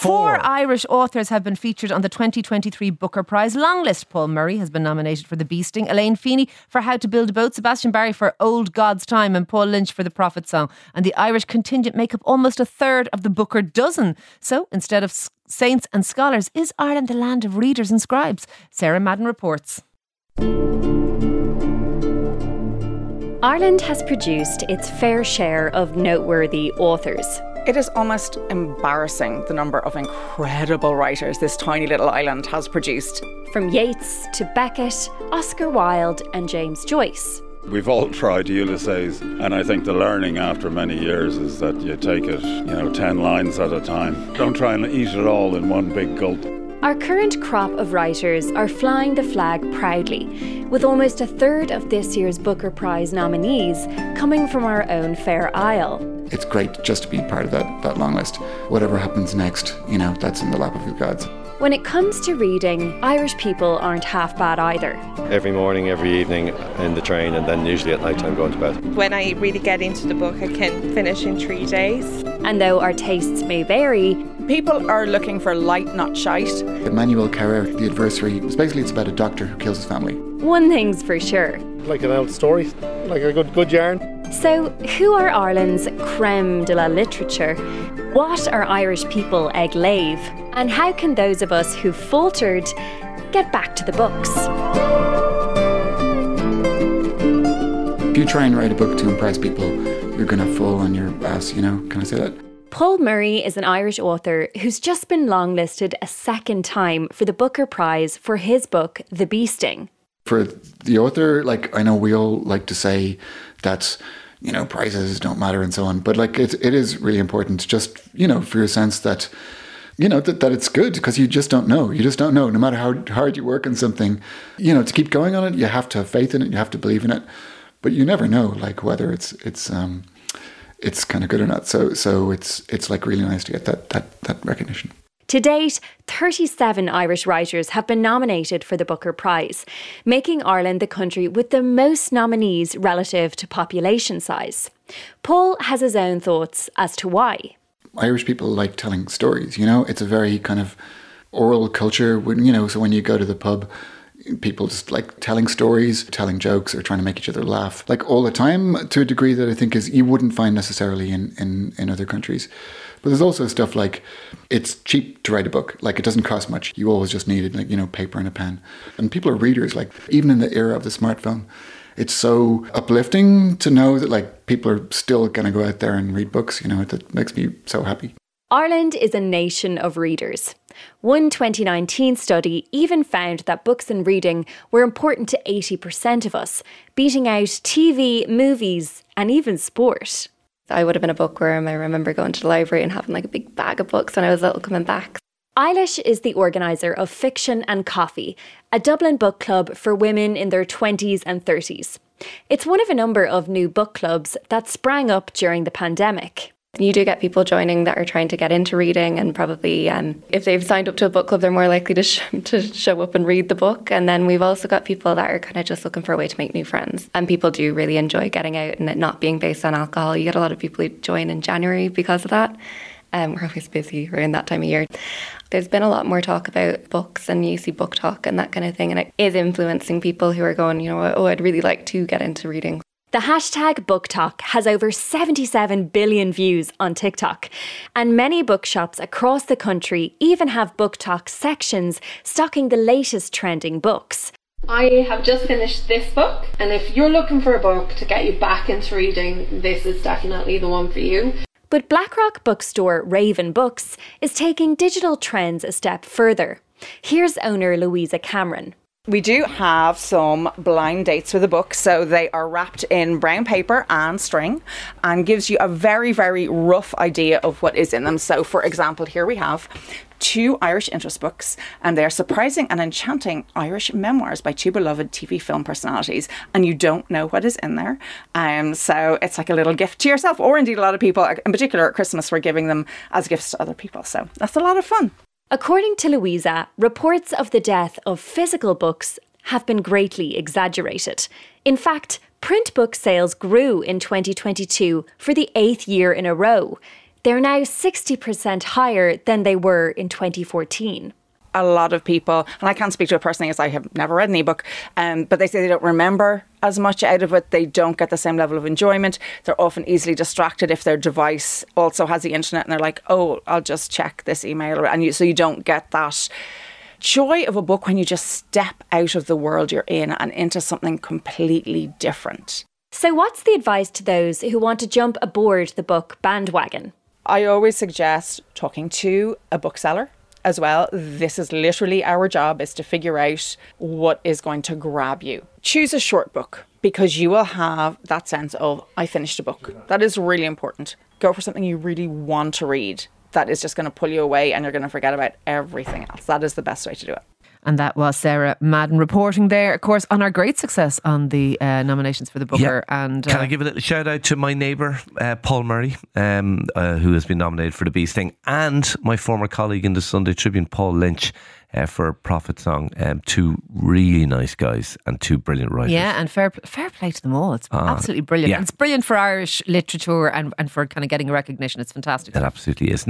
Four Irish authors have been featured on the 2023 Booker Prize longlist. Paul Murray has been nominated for The Bee Sting, Elaine Feeney for How to Build a Boat, Sebastian Barry for Old God's Time, and Paul Lynch for The Prophet Song. And the Irish contingent make up almost a third of the Booker dozen. So instead of saints and scholars, is Ireland the land of readers and scribes? Sarah Madden reports. Ireland has produced its fair share of noteworthy authors. It is almost embarrassing the number of incredible writers this tiny little island has produced. From Yeats to Beckett, Oscar Wilde, and James Joyce. We've all tried Ulysses, and I think the learning after many years is that you take it, you know, 10 lines at a time. Don't try and eat it all in one big gulp. Our current crop of writers are flying the flag proudly, with almost a third of this year's Booker Prize nominees coming from our own Fair Isle. It's great just to be part of that, that long list. Whatever happens next, you know, that's in the lap of the gods. When it comes to reading, Irish people aren't half bad either. Every morning, every evening in the train, and then usually at night time going to bed. When I really get into the book, I can finish in three days. And though our tastes may vary, people are looking for light, not shite. Emmanuel Carrère, The Adversary, basically it's about a doctor who kills his family. One thing's for sure. Like an old story, like a good good yarn. So, who are Ireland's creme de la literature? What are Irish people egg lave? And how can those of us who faltered get back to the books? If you try and write a book to impress people, you're going to fall on your ass, you know? Can I say that? Paul Murray is an Irish author who's just been longlisted a second time for the Booker Prize for his book, The Bee Sting. For the author, like, I know we all like to say that you know, prizes don't matter and so on. But like it, it is really important just, you know, for your sense that, you know, that, that it's good because you just don't know. You just don't know. No matter how hard you work on something, you know, to keep going on it, you have to have faith in it. You have to believe in it. But you never know, like whether it's it's um it's kind of good or not. So so it's it's like really nice to get that that that recognition. To date, 37 Irish writers have been nominated for the Booker Prize, making Ireland the country with the most nominees relative to population size. Paul has his own thoughts as to why. Irish people like telling stories, you know, it's a very kind of oral culture. When, you know, so when you go to the pub, people just like telling stories, telling jokes, or trying to make each other laugh, like all the time to a degree that I think is you wouldn't find necessarily in, in, in other countries. But there's also stuff like it's cheap to write a book. Like it doesn't cost much. You always just needed like, you know, paper and a pen. And people are readers. Like even in the era of the smartphone, it's so uplifting to know that like people are still to go out there and read books. You know, that makes me so happy. Ireland is a nation of readers. One 2019 study even found that books and reading were important to 80% of us, beating out TV, movies, and even sport. I would have been a bookworm. I remember going to the library and having like a big bag of books when I was little coming back. Eilish is the organiser of Fiction and Coffee, a Dublin book club for women in their 20s and 30s. It's one of a number of new book clubs that sprang up during the pandemic. You do get people joining that are trying to get into reading, and probably um, if they've signed up to a book club, they're more likely to, sh- to show up and read the book. And then we've also got people that are kind of just looking for a way to make new friends. And people do really enjoy getting out and it not being based on alcohol. You get a lot of people who join in January because of that. Um, we're always busy around that time of year. There's been a lot more talk about books and you see book talk and that kind of thing, and it is influencing people who are going, you know, oh, I'd really like to get into reading. The hashtag BookTok has over 77 billion views on TikTok, and many bookshops across the country even have BookTok sections stocking the latest trending books. I have just finished this book, and if you're looking for a book to get you back into reading, this is definitely the one for you. But Blackrock bookstore Raven Books is taking digital trends a step further. Here's owner Louisa Cameron. We do have some blind dates with the book. So they are wrapped in brown paper and string and gives you a very, very rough idea of what is in them. So, for example, here we have two Irish interest books, and they're surprising and enchanting Irish memoirs by two beloved TV film personalities, and you don't know what is in there. Um, so it's like a little gift to yourself, or indeed a lot of people, in particular at Christmas, we're giving them as gifts to other people. So that's a lot of fun. According to Louisa, reports of the death of physical books have been greatly exaggerated. In fact, print book sales grew in 2022 for the eighth year in a row. They're now 60% higher than they were in 2014 a lot of people, and I can't speak to it personally as I have never read an ebook, um, but they say they don't remember as much out of it. They don't get the same level of enjoyment. They're often easily distracted if their device also has the internet and they're like, oh, I'll just check this email. And you, so you don't get that joy of a book when you just step out of the world you're in and into something completely different. So, what's the advice to those who want to jump aboard the book bandwagon? I always suggest talking to a bookseller as well. This is literally our job is to figure out what is going to grab you. Choose a short book because you will have that sense of I finished a book. That is really important. Go for something you really want to read. That is just going to pull you away and you're going to forget about everything else. That is the best way to do it. And that was Sarah Madden reporting there, of course, on our great success on the uh, nominations for the Booker. Yeah. And uh, can I give a little shout out to my neighbour uh, Paul Murray, um, uh, who has been nominated for the Bee Sting, and my former colleague in the Sunday Tribune, Paul Lynch. Uh, for Prophet Song, um, two really nice guys and two brilliant writers. Yeah, and fair fair play to them all. It's Ah, absolutely brilliant. yeah. It's brilliant for Irish literature and, and for kind of getting recognition. It's fantastic. That absolutely is.